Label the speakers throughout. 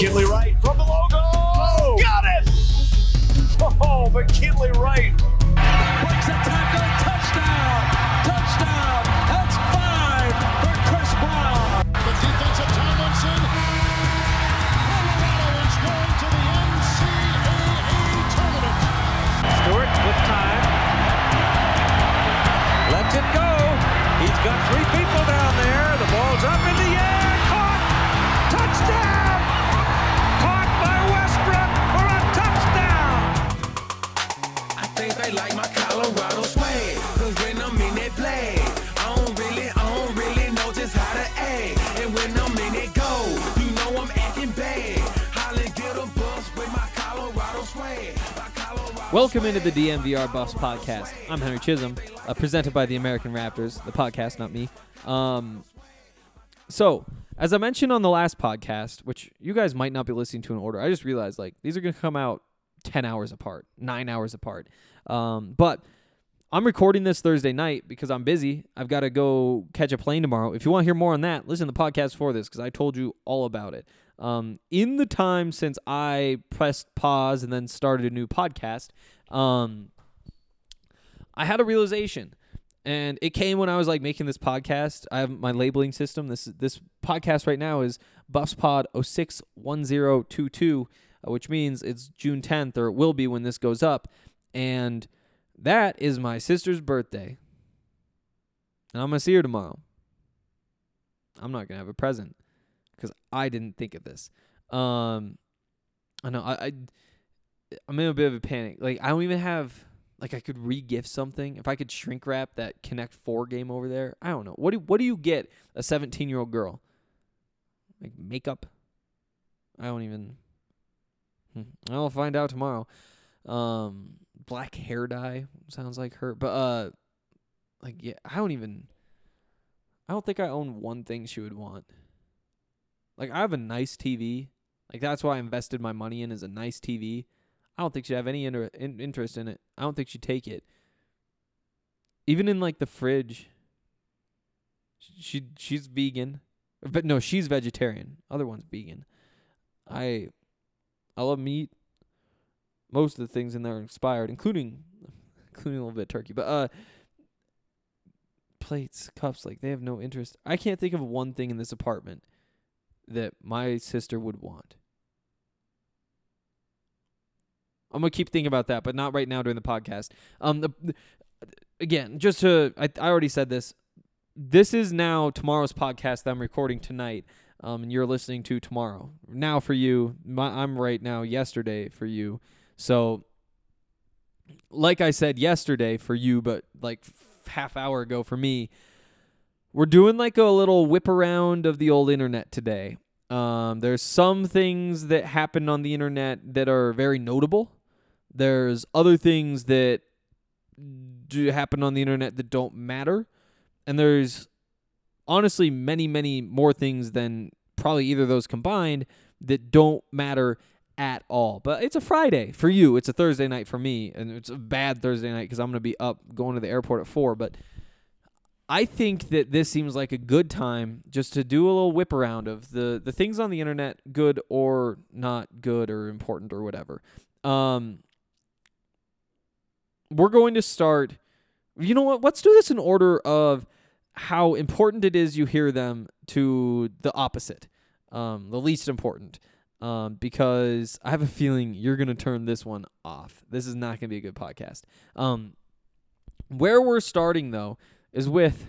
Speaker 1: McKinley Wright
Speaker 2: Welcome into the DNVR Buffs podcast. I'm Henry Chisholm, uh, presented by the American Raptors, the podcast, not me. Um, so, as I mentioned on the last podcast, which you guys might not be listening to in order, I just realized like these are going to come out 10 hours apart, nine hours apart. Um, but I'm recording this Thursday night because I'm busy. I've got to go catch a plane tomorrow. If you want to hear more on that, listen to the podcast for this because I told you all about it. Um, in the time since I pressed pause and then started a new podcast, um, I had a realization, and it came when I was like making this podcast. I have my labeling system. This this podcast right now is BuffsPod 061022, uh, which means it's June 10th, or it will be when this goes up, and that is my sister's birthday. And I'm gonna see her tomorrow. I'm not gonna have a present because I didn't think of this. Um, I know I, I I'm in a bit of a panic. Like I don't even have like I could re-gift something. If I could shrink wrap that Connect Four game over there, I don't know. What do what do you get a 17 year old girl? Like makeup? I don't even. Hmm. I'll find out tomorrow. Um, black hair dye sounds like her, but uh, like yeah, I don't even. I don't think I own one thing she would want. Like I have a nice TV. Like that's why I invested my money in is a nice TV. I don't think she'd have any inter- in- interest in it. I don't think she'd take it. Even in like the fridge. She she's vegan, but no, she's vegetarian. Other one's vegan. I I love meat. Most of the things in there are expired, including including a little bit turkey. But uh plates, cups, like they have no interest. I can't think of one thing in this apartment that my sister would want. I'm gonna keep thinking about that, but not right now during the podcast. Um, the- again, just to I, I already said this. This is now tomorrow's podcast that I'm recording tonight. Um, and you're listening to tomorrow. Now for you, my, I'm right now. Yesterday for you. So, like I said yesterday for you, but like half hour ago for me, we're doing like a little whip around of the old internet today. Um, there's some things that happen on the internet that are very notable. There's other things that do happen on the internet that don't matter. And there's honestly many, many more things than probably either of those combined that don't matter at all. But it's a Friday for you. It's a Thursday night for me, and it's a bad Thursday night because I'm gonna be up going to the airport at four. But I think that this seems like a good time just to do a little whip around of the the things on the internet, good or not good or important or whatever. Um, we're going to start. You know what? Let's do this in order of how important it is you hear them to the opposite, um, the least important. Um, because I have a feeling you're gonna turn this one off. This is not gonna be a good podcast. Um, where we're starting though is with.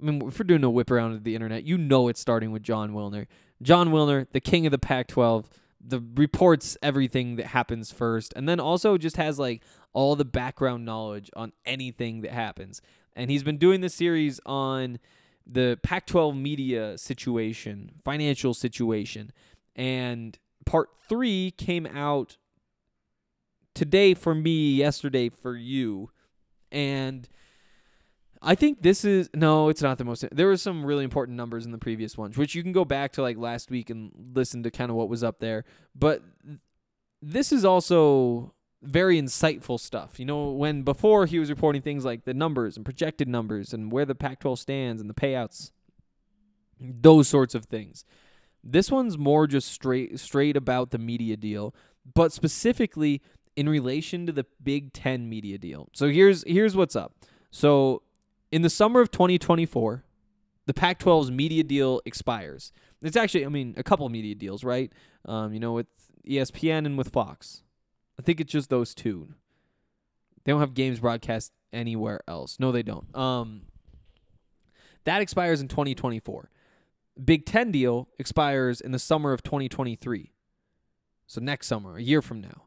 Speaker 2: I mean, if we're doing a whip around of the internet, you know it's starting with Jon Wilner. Jon Wilner, the king of the Pac-12, the reports everything that happens first, and then also just has like all the background knowledge on anything that happens. And he's been doing this series on the Pac 12 media situation, financial situation. And part three came out today for me, yesterday for you. And I think this is no, it's not the most. There were some really important numbers in the previous ones, which you can go back to like last week and listen to kind of what was up there. But this is also very insightful stuff. You know, when before he was reporting things like the numbers and projected numbers and where the Pac 12 stands and the payouts, those sorts of things. This one's more just straight straight about the media deal, but specifically in relation to the Big 10 media deal. So here's here's what's up. So in the summer of 2024, the Pac-12's media deal expires. It's actually, I mean, a couple media deals, right? Um, you know, with ESPN and with Fox. I think it's just those two. They don't have games broadcast anywhere else. No, they don't. Um, that expires in 2024. Big Ten deal expires in the summer of 2023. So next summer, a year from now.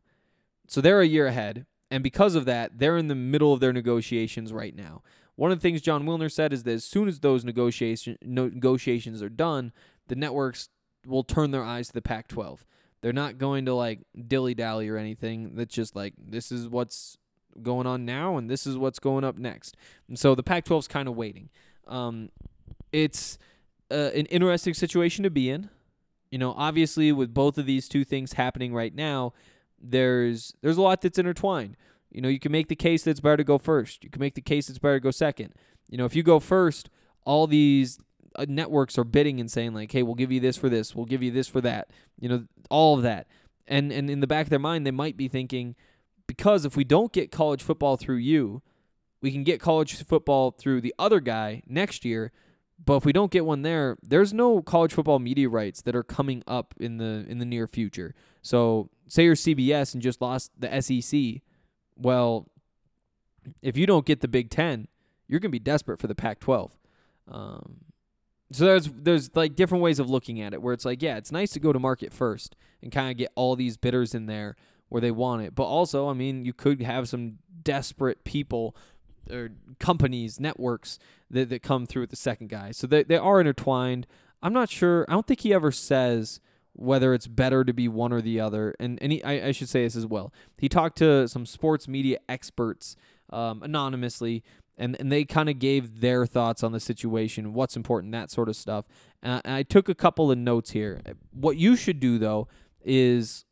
Speaker 2: So they're a year ahead. And because of that, they're in the middle of their negotiations right now. One of the things Jon Wilner said is that as soon as those negotiation, negotiations are done, the networks will turn their eyes to the Pac 12. They're not going to like dilly dally or anything. That's just like, this is what's going on now and this is what's going up next. And so the Pac 12 is kind of waiting. Um, it's uh, an interesting situation to be in. You know, obviously, with both of these two things happening right now, there's there's a lot that's intertwined. You know, you can make the case that it's better to go first. You can make the case it's better to go second. You know, if you go first, all these uh, networks are bidding and saying like, "Hey, we'll give you this for this. We'll give you this for that." You know, all of that. And and in the back of their mind, they might be thinking, because if we don't get college football through you, we can get college football through the other guy next year. But if we don't get one there, there's no college football media rights that are coming up in the in the near future. So say you're CBS and just lost the SEC. Well, if you don't get the Big Ten, you're gonna be desperate for the Pac-12. Um, so there's there's like different ways of looking at it where it's like, yeah, it's nice to go to market first and kind of get all these bidders in there where they want it. But also, I mean, you could have some desperate people or companies, networks that, that come through with the second guy. So they, they are intertwined. I'm not sure. I don't think he ever says whether it's better to be one or the other. And, and he, I, I should say this as well. He talked to some sports media experts um, anonymously, and, and they kind of gave their thoughts on the situation, what's important, that sort of stuff. And I took a couple of notes here. What you should do, though, is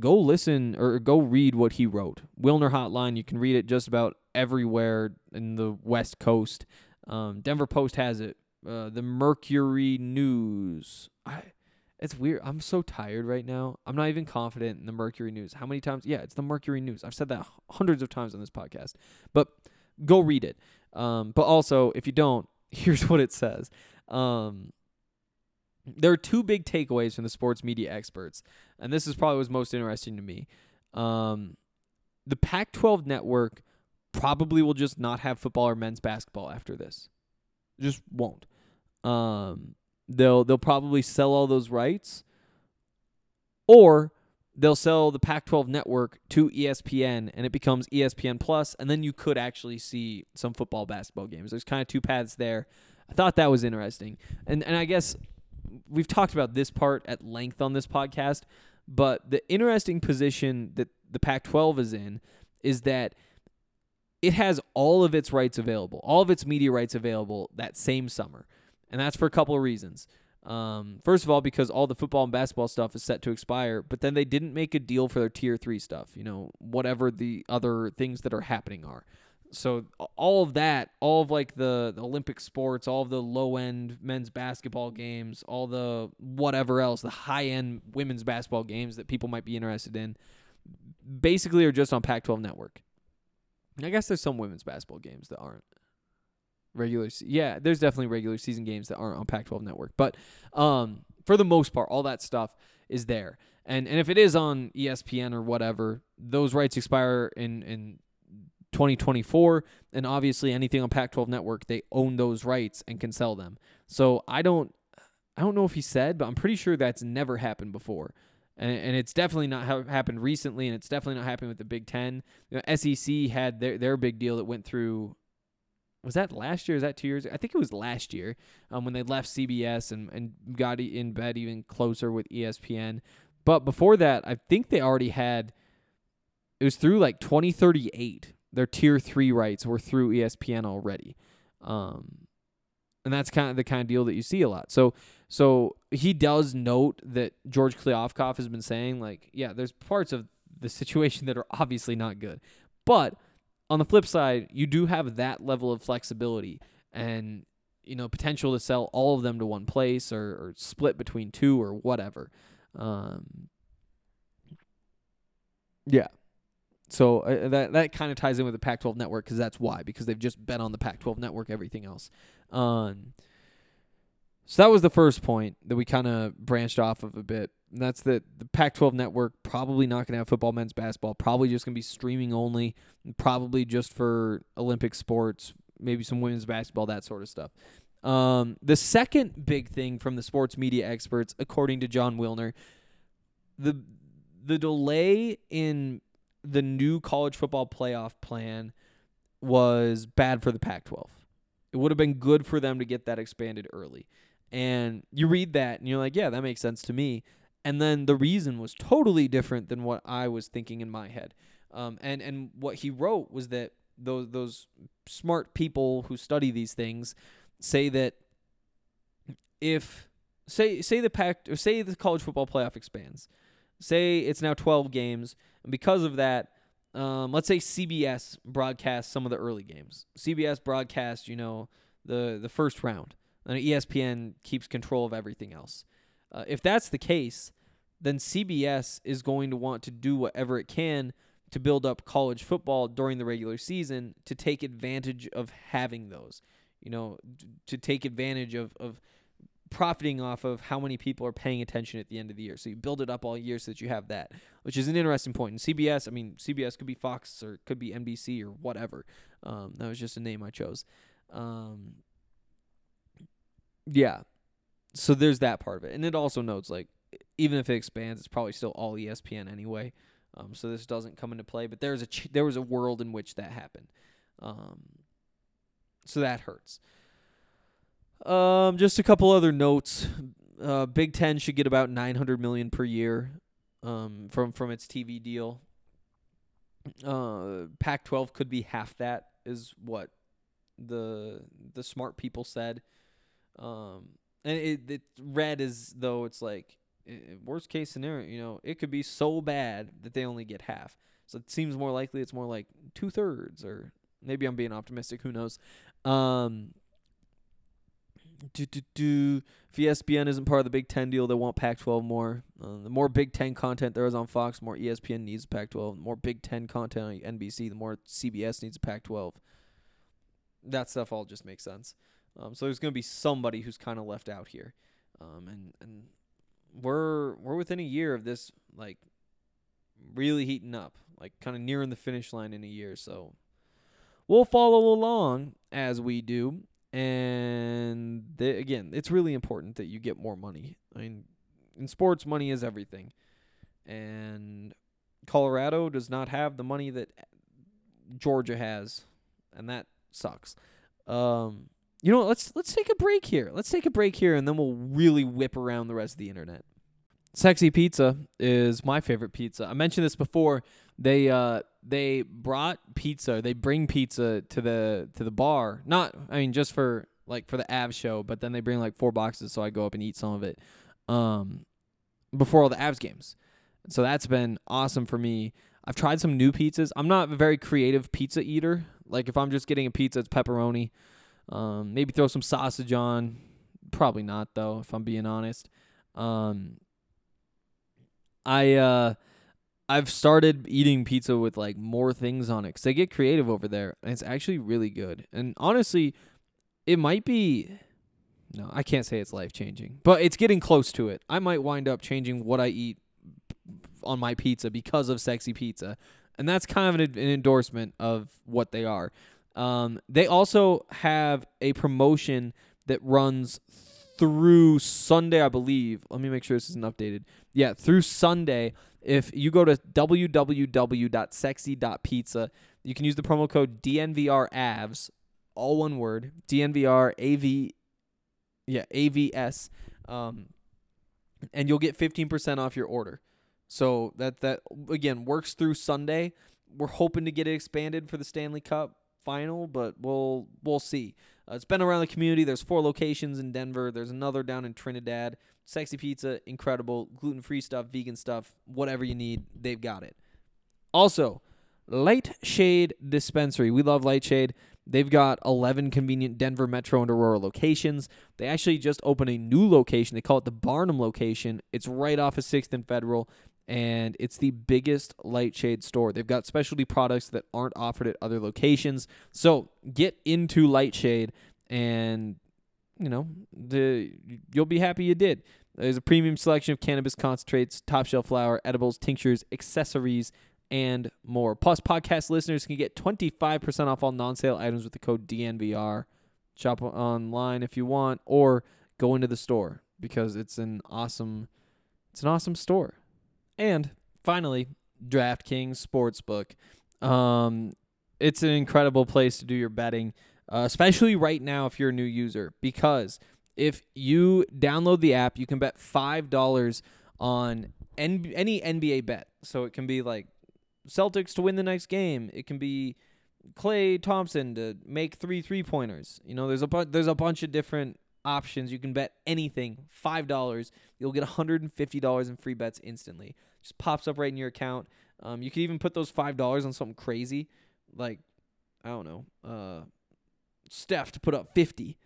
Speaker 2: go listen or go read what he wrote. Wilner Hotline, you can read it just about everywhere in the West Coast. Um, Denver Post has it. Uh, the Mercury News. I, it's weird. I'm so tired right now. I'm not even confident in the Mercury News. How many times? Yeah, it's the Mercury News. I've said that hundreds of times on this podcast. But go read it. Um, but also, if you don't, here's what it says. Um, there are two big takeaways from the sports media experts, and this is probably what's most interesting to me. Um, the Pac-12 network probably will just not have football or men's basketball after this. Just won't. Um, they'll they'll probably sell all those rights, or they'll sell the Pac-12 network to ESPN, and it becomes ESPN Plus, and then you could actually see some football basketball games. There's kind of two paths there. I thought that was interesting, and and I guess we've talked about this part at length on this podcast, but the interesting position that the Pac-12 is in is that it has all of its rights available, all of its media rights available that same summer. And that's for a couple of reasons. Um, first of all, because all the football and basketball stuff is set to expire, but then they didn't make a deal for their tier three stuff, you know, whatever the other things that are happening are. So all of that, all of like the, the Olympic sports, all of the low end men's basketball games, all the whatever else, the high end women's basketball games that people might be interested in, basically are just on Pac 12 network. I guess there's some women's basketball games that aren't regular. Se- yeah, there's definitely regular season games that aren't on Pac-12 network, but um, for the most part, all that stuff is there. And and if it is on ESPN or whatever, those rights expire in in 2024, and obviously anything on Pac-12 network, they own those rights and can sell them. So I don't I don't know if he said, but I'm pretty sure that's never happened before. And, and it's definitely not ha- happened recently, and it's definitely not happening with the Big Ten. You know, SEC had their their big deal that went through. Was that last year? Is that two years? I think it was last year um, when they left CBS and, and got in bed even closer with ESPN. But before that, I think they already had. It was through like 2038. Their tier three rights were through ESPN already, um, and that's kind of the kind of deal that you see a lot. So so he does note that George Kliavkoff has been saying, like, yeah, there's parts of the situation that are obviously not good. But on the flip side, you do have that level of flexibility and, you know, potential to sell all of them to one place or, or split between two or whatever. Um, yeah. So uh, that that kind of ties in with the Pac-12 network because that's why because they've just been on the Pac-12 network. Everything else. Um, so that was the first point that we kind of branched off of a bit. And that's that the Pac-12 network probably not going to have football, men's basketball. Probably just going to be streaming only. Probably just for Olympic sports, maybe some women's basketball, that sort of stuff. Um, the second big thing from the sports media experts, according to Jon Wilner, the the delay in the new college football playoff plan was bad for the Pac-12. It would have been good for them to get that expanded early. And you read that and you're like, yeah, that makes sense to me. And then the reason was totally different than what I was thinking in my head. Um, and and what he wrote was that those those smart people who study these things say that if say say the pact or say the college football playoff expands, say it's now 12 games, and because of that, um, let's say CBS broadcasts some of the early games. CBS broadcasts, you know, the the first round, and ESPN keeps control of everything else. Uh, if that's the case, then CBS is going to want to do whatever it can to build up college football during the regular season to take advantage of having those. You know, to take advantage of of profiting off of how many people are paying attention at the end of the year. So you build it up all year so that you have that, which is an interesting point. And CBS, I mean, CBS could be Fox or could be NBC or whatever. Um, that was just a name I chose. Um, yeah. So there's that part of it. And it also notes like even if it expands, it's probably still all ESPN anyway. Um, so this doesn't come into play, but there's a ch- there was a world in which that happened. Um, so that hurts. Um, just a couple other notes. Uh, Big Ten should get about 900 million per year, um, from from its TV deal. Uh, Pac-12 could be half that, is what the the smart people said. Um, and it it read as though it's like worst case scenario. You know, it could be so bad that they only get half. So it seems more likely it's more like two thirds, or maybe I'm being optimistic. Who knows? Um, do, do, do. If ESPN isn't part of the Big Ten deal, they want Pac-12 more. Uh, the more Big Ten content there is on Fox, the more ESPN needs Pac-12. The more Big Ten content on NBC, the more CBS needs a Pac-12. That stuff all just makes sense. Um, so there's going to be somebody who's kind of left out here, um, and and we're we're within a year of this like really heating up, like kind of nearing the finish line in a year. So we'll follow along as we do. And the, again, it's really important that you get more money. I mean, in sports, money is everything. And Colorado does not have the money that Georgia has, and that sucks. Um, you know what? Let's let's take a break here. Let's take a break here, and then we'll really whip around the rest of the internet. Sexy Pizza is my favorite pizza. I mentioned this before. They uh they brought pizza. They bring pizza to the to the bar. Not I mean just for like for the Av show, but then they bring like four boxes so I go up and eat some of it. Um before all the Avs games. So that's been awesome for me. I've tried some new pizzas. I'm not a very creative pizza eater. Like if I'm just getting a pizza, it's pepperoni. Um, maybe throw some sausage on. Probably not though, if I'm being honest. Um, I uh, I've started eating pizza with like more things on it because they get creative over there, and it's actually really good. And honestly, it might be. No, I can't say it's life changing, but it's getting close to it. I might wind up changing what I eat on my pizza because of Sexy Pizza, and that's kind of an, an endorsement of what they are. Um, they also have a promotion that runs through Sunday, I believe. Let me make sure this isn't updated. Yeah, through Sunday. If you go to www.sexy.pizza, you can use the promo code DNVRAVS, all one word, DNVR yeah, AVS, um, and you'll get 15% off your order. So that that again works through Sunday. We're hoping to get it expanded for the Stanley Cup final, but we'll we'll see. Uh, it's been around the community. There's four locations in Denver. There's another down in Trinidad. Sexy pizza, incredible. Gluten free stuff, vegan stuff, whatever you need, they've got it. Also, Lightshade Dispensary. We love Lightshade. They've got 11 convenient Denver Metro and Aurora locations. They actually just opened a new location. They call it the Barnum location. It's right off of 6th and Federal, and it's the biggest Lightshade store. They've got specialty products that aren't offered at other locations. So get into Lightshade, and you know the you'll be happy you did. There's a premium selection of cannabis concentrates, top shelf flower, edibles, tinctures, accessories, and more. Plus, podcast listeners can get 25% off all non sale items with the code DNVR. Shop online if you want, or go into the store because it's an awesome it's an awesome store. And finally, DraftKings Sportsbook. Um, it's an incredible place to do your betting, uh, especially right now if you're a new user, because if you download the app, you can bet five dollars on N- any NBA bet. So it can be like Celtics to win the next game. It can be Klay Thompson to make three three pointers. You know, there's a bu- there's a bunch of different options. You can bet anything. Five dollars, you'll get hundred and fifty dollars in free bets instantly. Just pops up right in your account. Um, you could even put those five dollars on something crazy, like I don't know, uh, Steph to put up fifty,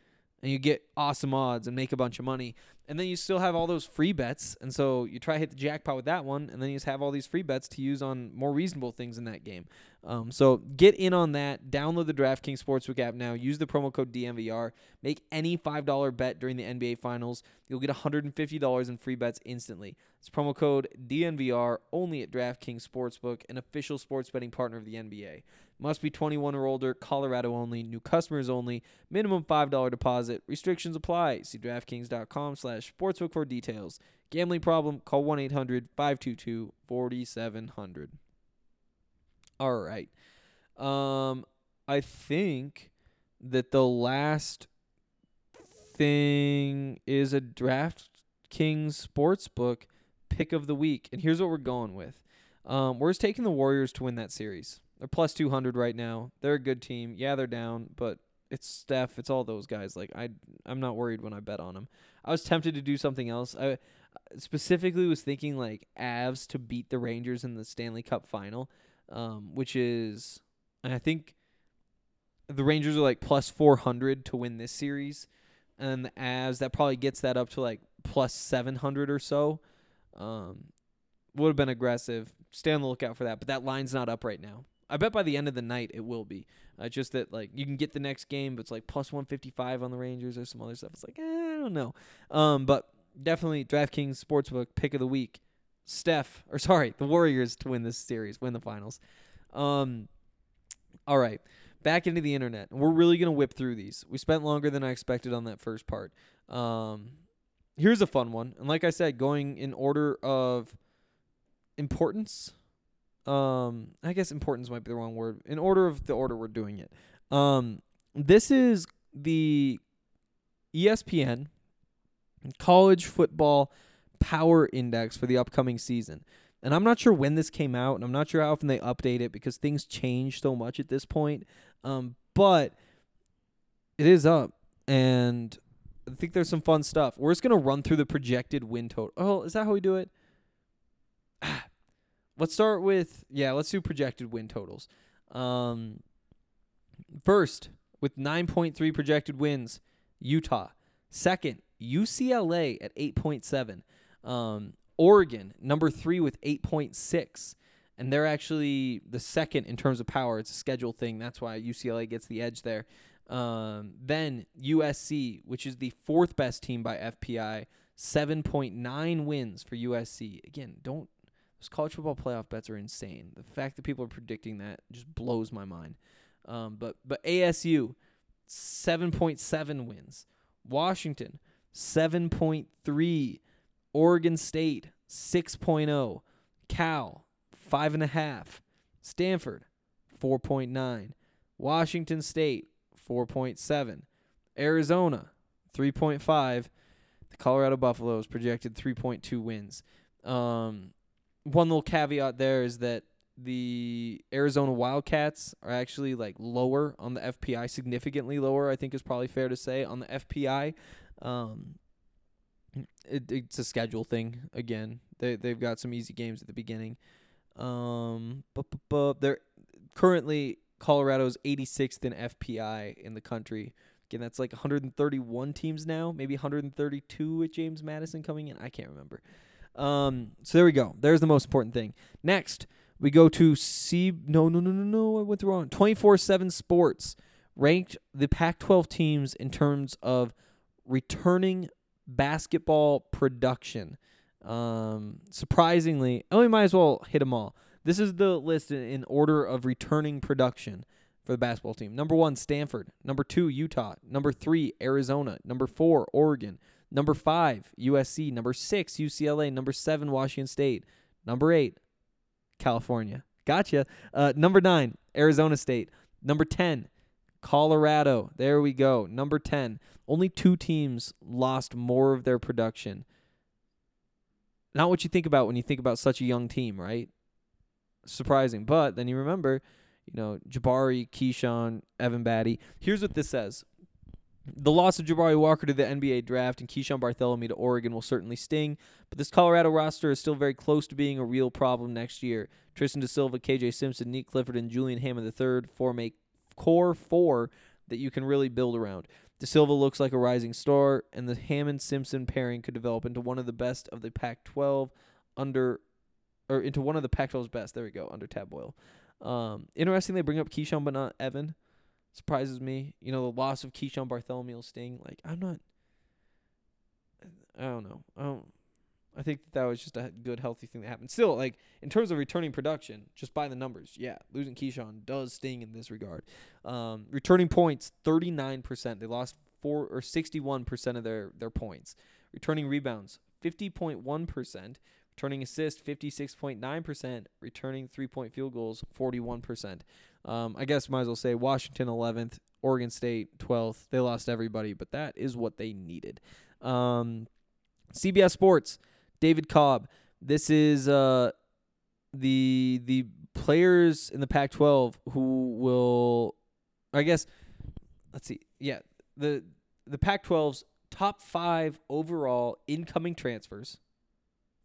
Speaker 2: and you get awesome odds and make a bunch of money. And then you still have all those free bets, and so you try to hit the jackpot with that one, and then you just have all these free bets to use on more reasonable things in that game. Um, so get in on that. Download the DraftKings Sportsbook app now. Use the promo code DNVR. Make any five dollar bet during the NBA Finals. You'll get $150 in free bets instantly. It's promo code DNVR only at DraftKings Sportsbook, an official sports betting partner of the NBA. Must be 21 or older, Colorado only, new customers only, minimum $5 deposit. Restrictions apply. See DraftKings.com slash sportsbook for details. Gambling problem, call 1-800-522-4700. All right. Um, I think that the last thing is a DraftKings Sportsbook pick of the week. And here's what we're going with. Um, we're just taking the Warriors to win that series. They're plus 200 right now. They're a good team. Yeah, they're down, but it's Steph. It's all those guys. Like I, I'm not worried when I bet on them. I was tempted to do something else. I specifically was thinking like Avs to beat the Rangers in the Stanley Cup final, um, which is, I think, the Rangers are like plus 400 to win this series, and the Avs that probably gets that up to like plus 700 or so. Um, would have been aggressive. Stay on the lookout for that, but that line's not up right now. I bet by the end of the night it will be. Uh, just that like you can get the next game, but it's like plus one fifty five on the Rangers or some other stuff. It's like eh, I don't know. Um, but definitely DraftKings Sportsbook pick of the week. Steph or sorry, the Warriors to win this series, win the finals. Um, all right, back into the internet. We're really gonna whip through these. We spent longer than I expected on that first part. Um, here's a fun one, and like I said, going in order of importance um I guess importance might be the wrong word. In order of the order we're doing it. Um this is the ESPN college football power index for the upcoming season. And I'm not sure when this came out, and I'm not sure how often they update it because things change so much at this point. Um, but it is up, and I think there's some fun stuff. We're just gonna run through the projected win total. Oh, is that how we do it? Let's start with yeah let's do projected win totals um first with 9.3 projected wins utah second ucla at 8.7 um oregon number three with 8.6 and they're actually the second in terms of power. It's a schedule thing. That's why UCLA gets the edge there. Um, then USC, which is the fourth best team by FPI, 7.9 wins for USC. Again, don't those college football playoff bets are insane. The fact that people are predicting that just blows my mind. Um, but but ASU, 7.7 wins. Washington, 7.3. Oregon State, 6.0. Cal, 5.5. Stanford, 4.9. Washington State, 4.7. Arizona, 3.5. The Colorado Buffaloes projected 3.2 wins. Um, one little caveat there is that the Arizona Wildcats are actually like lower on the FPI, significantly lower. I think is probably fair to say on the FPI. Um, it, it's a schedule thing again. They they've got some easy games at the beginning. Um, but, but, but they're currently Colorado's 86th in FPI in the country. Again, that's like 131 teams now, maybe 132 with James Madison coming in. I can't remember. Um, so there we go. There's the most important thing. Next, we go to C. No, no, no, no, no. I went through wrong. 24 7 Sports ranked the Pac 12 teams in terms of returning basketball production. Um, surprisingly, oh, we might as well hit them all. This is the list in order of returning production for the basketball team. Number one, Stanford. Number two, Utah. Number three, Arizona. Number four, Oregon. Number five, USC. Number six, UCLA. Number seven, Washington State. Number eight, California. Gotcha. Uh, number nine, Arizona State. Number 10, Colorado. There we go. Number 10. Only two teams lost more of their production. Not what you think about when you think about such a young team, right? Surprising. But then you remember, you know, Jabari, Keeshawn, Evan Battey. Here's what this says. The loss of Jabari Walker to the NBA draft and Keeshawn Barthelemy to Oregon will certainly sting, but this Colorado roster is still very close to being a real problem next year. Tristan da Silva, KJ Simpson, Nick Clifford, and Julian Hammond III form a core four that you can really build around. Da Silva looks like a rising star, and the Hammond Simpson pairing could develop into one of the best of the Pac 12 under, or into one of the Pac 12's best. There we go, under Tad Boyle. Um, interesting they bring up Keeshawn, but not Evan surprises me. You know, the loss of Keeshawn Barthelemy sting. Like, I'm not. I don't know. I don't. I think that, that was just a good, healthy thing that happened. Still, like in terms of returning production, just by the numbers, yeah, losing Keeshawn does sting in this regard. Um, returning points, thirty nine percent. They lost four or sixty one percent of their their points. Returning rebounds, fifty point one percent. Returning assists, fifty six point nine percent. Returning three point field goals, forty one percent. Um, I guess might as well say Washington 11th, Oregon State 12th. They lost everybody, but that is what they needed. Um, CBS Sports, David Cobb. This is uh, the the players in the Pac-12 who will, I guess, let's see, yeah, the the Pac-12's top five overall incoming transfers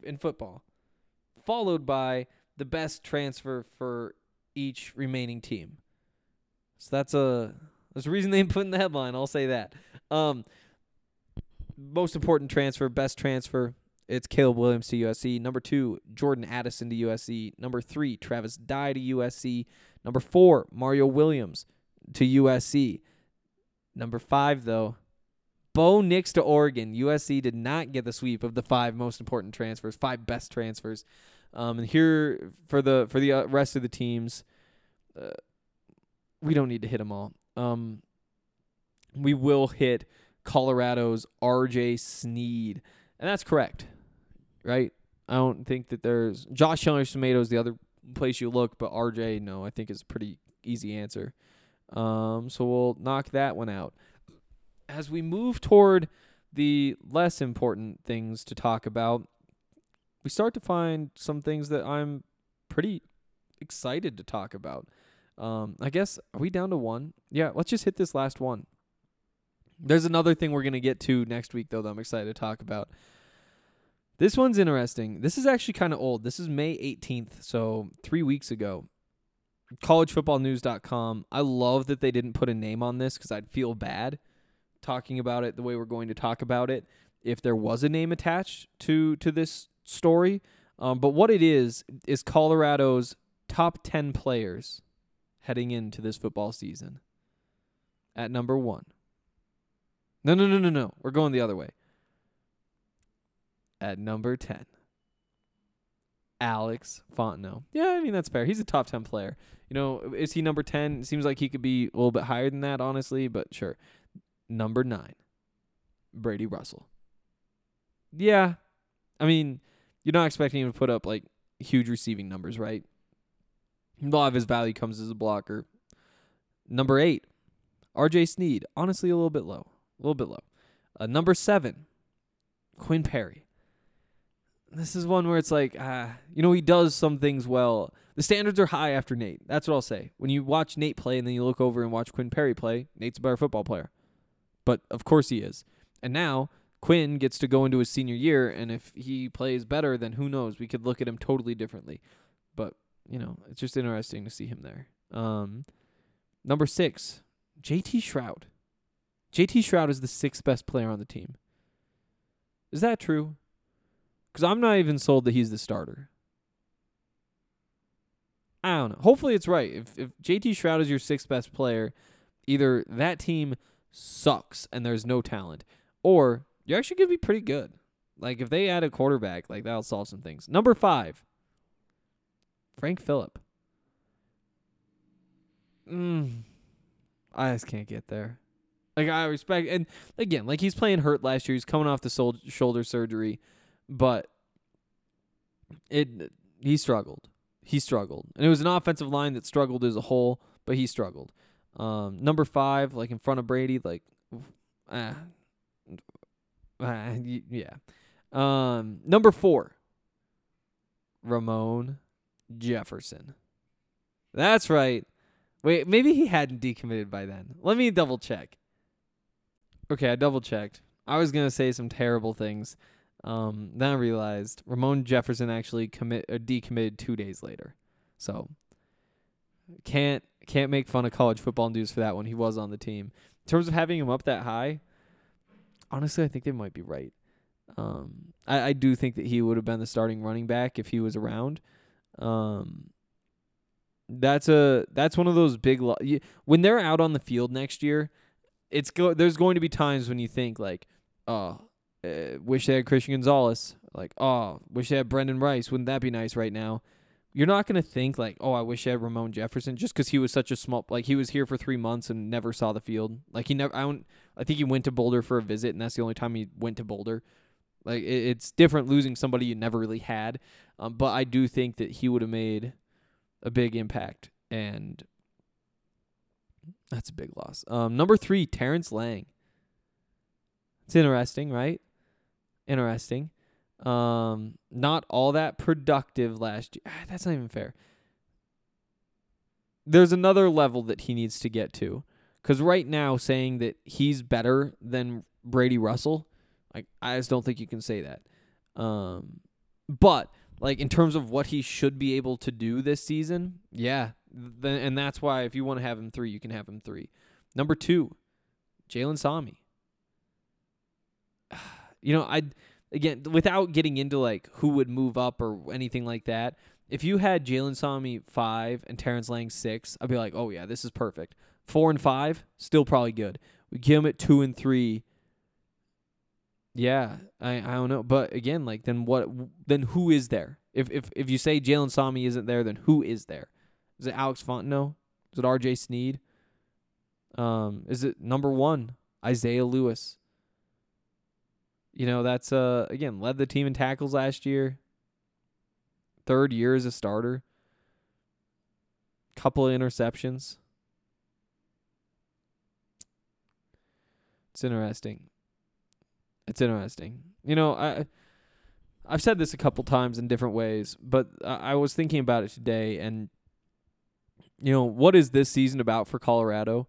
Speaker 2: in football, followed by the best transfer for each remaining team. So that's a that's a reason they put in the headline. I'll say that. Um, most important transfer, best transfer. It's Caleb Williams to USC. Number two, Jordan Addison to USC. Number three, Travis Dye to USC. Number four, Mario Williams to USC. Number five, though, Bo Nix to Oregon. USC did not get the sweep of the five most important transfers, five best transfers. Um, and here for the for the uh, rest of the teams, uh, we don't need to hit them all. Um, we will hit Colorado's R.J. Sneed, and that's correct, right? I don't think that there's Josh Chandler-Semedo the other place you look, but R.J. No, I think is a pretty easy answer. Um, so we'll knock that one out. As we move toward the less important things to talk about, we start to find some things that I'm pretty excited to talk about. Um, I guess are we down to one? Yeah, let's just hit this last one. There's another thing we're gonna get to next week though that I'm excited to talk about. This one's interesting. This is actually kind of old. This is May 18th, so three weeks ago. CollegeFootballNews.com. I love that they didn't put a name on this because I'd feel bad talking about it the way we're going to talk about it if there was a name attached to to this story. Um, but what it is is Colorado's top 10 players heading into this football season. At number 1. No, no, no, no, no. We're going the other way. At number 10. Alex Fontenot. Yeah, I mean that's fair. He's a top 10 player. You know, is he number 10? Seems like he could be a little bit higher than that, honestly, but sure. Number 9. Brady Russell. Yeah. I mean, you're not expecting him to put up like huge receiving numbers, right? A lot of his value comes as a blocker. Number 8. RJ Sneed. Honestly, a little bit low. A little bit low. Uh, number 7. Quinn Perry this is one where it's like, ah, you know, he does some things well. The standards are high after Nate. That's what I'll say. When you watch Nate play and then you look over and watch Quinn Perry play, Nate's a better football player. But of course he is. And now Quinn gets to go into his senior year, and if he plays better, then who knows? We could look at him totally differently. But, you know, it's just interesting to see him there. Um, number six, JT Shrout. JT Shrout is the sixth best player on the team. Is that true? Because I'm not even sold that he's the starter. I don't know. Hopefully it's right. If if JT Shrout is your sixth best player, either that team sucks and there's no talent, or you're actually gonna be pretty good. Like if they add a quarterback, like that'll solve some things. Number five, Frank Fillip. Mm, I just can't get there. Like I respect, and again, like he's playing hurt last year. He's coming off the sol- shoulder surgery but it he struggled. He struggled, and it was an offensive line that struggled as a whole, but he struggled. Um, number five, like in front of Brady, like, ah yeah. Um, number four, Ramon Jefferson. That's right. Wait, maybe he hadn't decommitted by then. Let me double check. Okay, I double checked. I was gonna say some terrible things. Um, then I realized Ramon Jefferson actually commit uh, decommitted two days later. So can't can't make fun of college football news for that one. He was on the team. In terms of having him up that high, honestly, I think they might be right. Um, I, I do think that he would have been the starting running back if he was around. Um, that's a that's one of those big lo- when they're out on the field next year. It's go there's going to be times when you think like, oh, uh, wish they had Christian Gonzalez. Like, oh, wish they had Brendan Rice. Wouldn't that be nice right now? You're not gonna think like, oh, I wish I had Ramon Jefferson just because he was such a small. Like he was here for three months and never saw the field. Like he never. I don't. I think he went to Boulder for a visit, and that's the only time he went to Boulder. Like it, it's different losing somebody you never really had. Um, but I do think that he would have made a big impact, and that's a big loss. Um, number three, Terrence Lang. It's interesting, right? interesting. Um, not all that productive last year. That's not even fair. There's another level that he needs to get to. Because right now, saying that he's better than Brady Russell, like I just don't think you can say that. Um, but like in terms of what he should be able to do this season, yeah, th- and that's why if you want to have him three, you can have him three. Number two, Jalen Sami you know, I again without getting into like who would move up or anything like that. If you had Jalen Sami five and Terrence Lang six, I'd be like, oh yeah, this is perfect. Four and five, still probably good. We give him at two and three. Yeah, I I don't know, but again, like then what? Then who is there? If if if you say Jalen Sami isn't there, then who is there? Is it Alex Fontenot? Is it R.J. Sneed? Um, is it number one Isaiah Lewis? You know, that's uh again, led the team in tackles last year. Third year as a starter. Couple of interceptions. It's interesting. It's interesting. You know, I I've said this a couple times in different ways, but I was thinking about it today and you know, what is this season about for Colorado?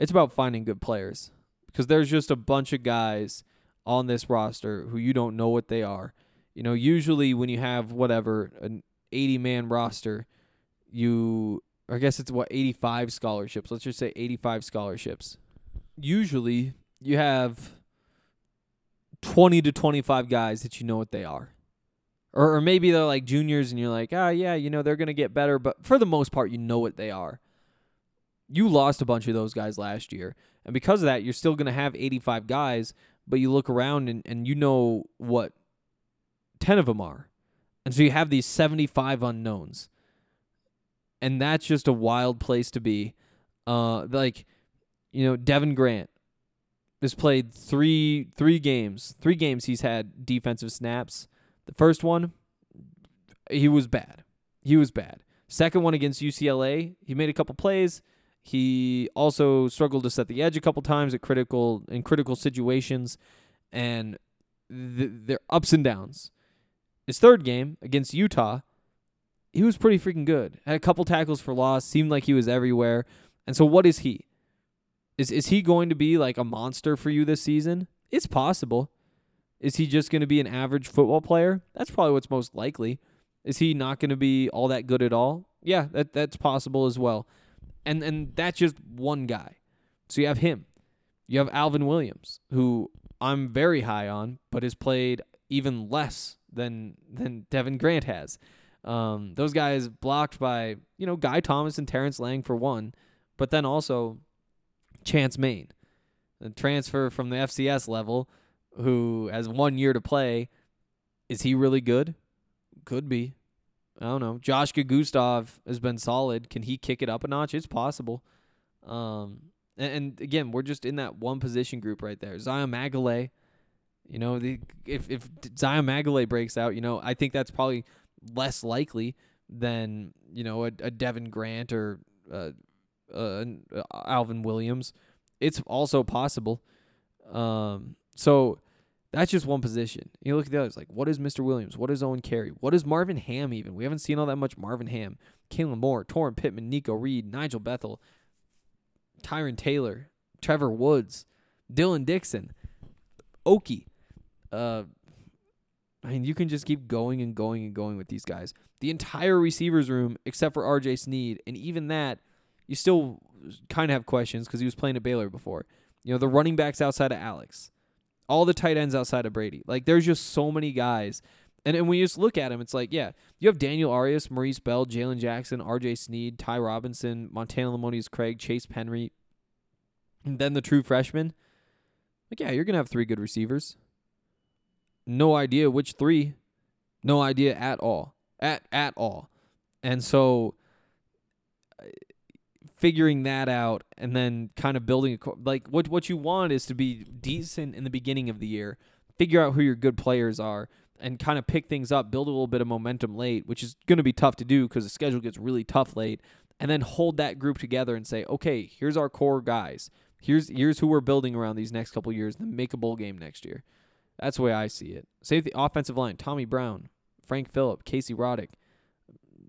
Speaker 2: It's about finding good players because there's just a bunch of guys on this roster who you don't know what they are. You know, usually when you have whatever an 80 man roster, you I guess it's what 85 scholarships. Let's just say 85 scholarships. Usually you have 20 to 25 guys that you know what they are. Or, or maybe they're like juniors and you're like, ah, yeah, you know, they're going to get better. But for the most part, you know what they are. You lost a bunch of those guys last year. And because of that, you're still going to have 85 guys, but you look around and, and you know what 10 of them are. And so you have these 75 unknowns. And that's just a wild place to be. Uh, like, you know, Devin Grant has played three three games. Three games he's had defensive snaps. The first one, he was bad. He was bad. Second one against UCLA, he made a couple plays. He also struggled to set the edge a couple times at critical in critical situations, and th- they're ups and downs. His third game against Utah, he was pretty freaking good. Had a couple tackles for loss, seemed like he was everywhere. And so, what is he? Is is he going to be like a monster for you this season? It's possible. Is he just going to be an average football player? That's probably what's most likely. Is he not going to be all that good at all? Yeah, that that's possible as well. And and that's just one guy. So you have him. You have Alvin Williams, who I'm very high on, but has played even less than than Devin Grant has. Um, those guys blocked by you know Guy Thomas and Terrance Lang for one, but then also Chance Main, a transfer from the FCS level, who has one year to play. Is he really good? Could be. I don't know. Josh Gustav has been solid. Can he kick it up a notch? It's possible. Um, and, and again, we're just in that one position group right there. Zion Magalay, you know, the if if Zion Magalay breaks out, you know, I think that's probably less likely than you know a, a Devin Grant or uh, uh, Alvin Williams. It's also possible. Um, so that's just one position. You look at the others, like what is Mister Williams? What is Owen Carey? What is Marvin Ham even? We haven't seen all that much Marvin Ham. Kalen Moore, Torrin Pittman, Nikko Reed, Nigel Bethel, Tyron Taylor, Trevor Woods, Dylan Dixon, Oki. Uh, I mean, you can just keep going and going and going with these guys. The entire receivers room, except for RJ Sneed, and even that, you still kind of have questions because he was playing at Baylor before. You know, the running backs outside of Alex, all the tight ends outside of Brady. Like, there's just so many guys. And, and when you just look at him, it's like, yeah, you have Daniel Arias, Maurice Bell, Jalen Jackson, RJ Sneed, Ty Robinson, Montana Lemonious Craig, Chase Penry, and then the true freshman. Like, yeah, you're going to have three good receivers. No idea which three. No idea at all. At at all. And so figuring that out and then kind of building a, like what what you want is to be decent in the beginning of the year, figure out who your good players are and kind of pick things up, build a little bit of momentum late, which is going to be tough to do because the schedule gets really tough late, and then hold that group together and say, "Okay, here's our core guys. Here's here's who we're building around these next couple years, then make a bowl game next year." That's the way I see it. Save the offensive line: Tommy Brown, Frank Fillip, Casey Roddick,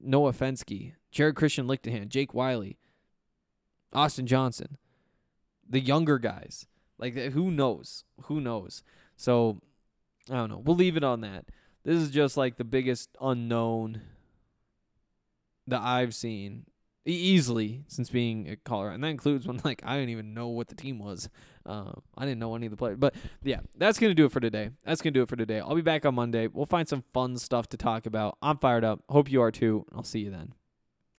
Speaker 2: Noah Fensky, Jared Christian Lichtenhan, Jake Wiley, Austin Johnson, the younger guys. Like who knows? Who knows? So I don't know. We'll leave it on that. This is just like the biggest unknown that I've seen easily since being at Colorado, and that includes when like I didn't even know what the team was. Uh, I didn't know any of the players, but yeah, that's gonna do it for today. That's gonna do it for today. I'll be back on Monday. We'll find some fun stuff to talk about. I'm fired up. Hope you are too. I'll see you then.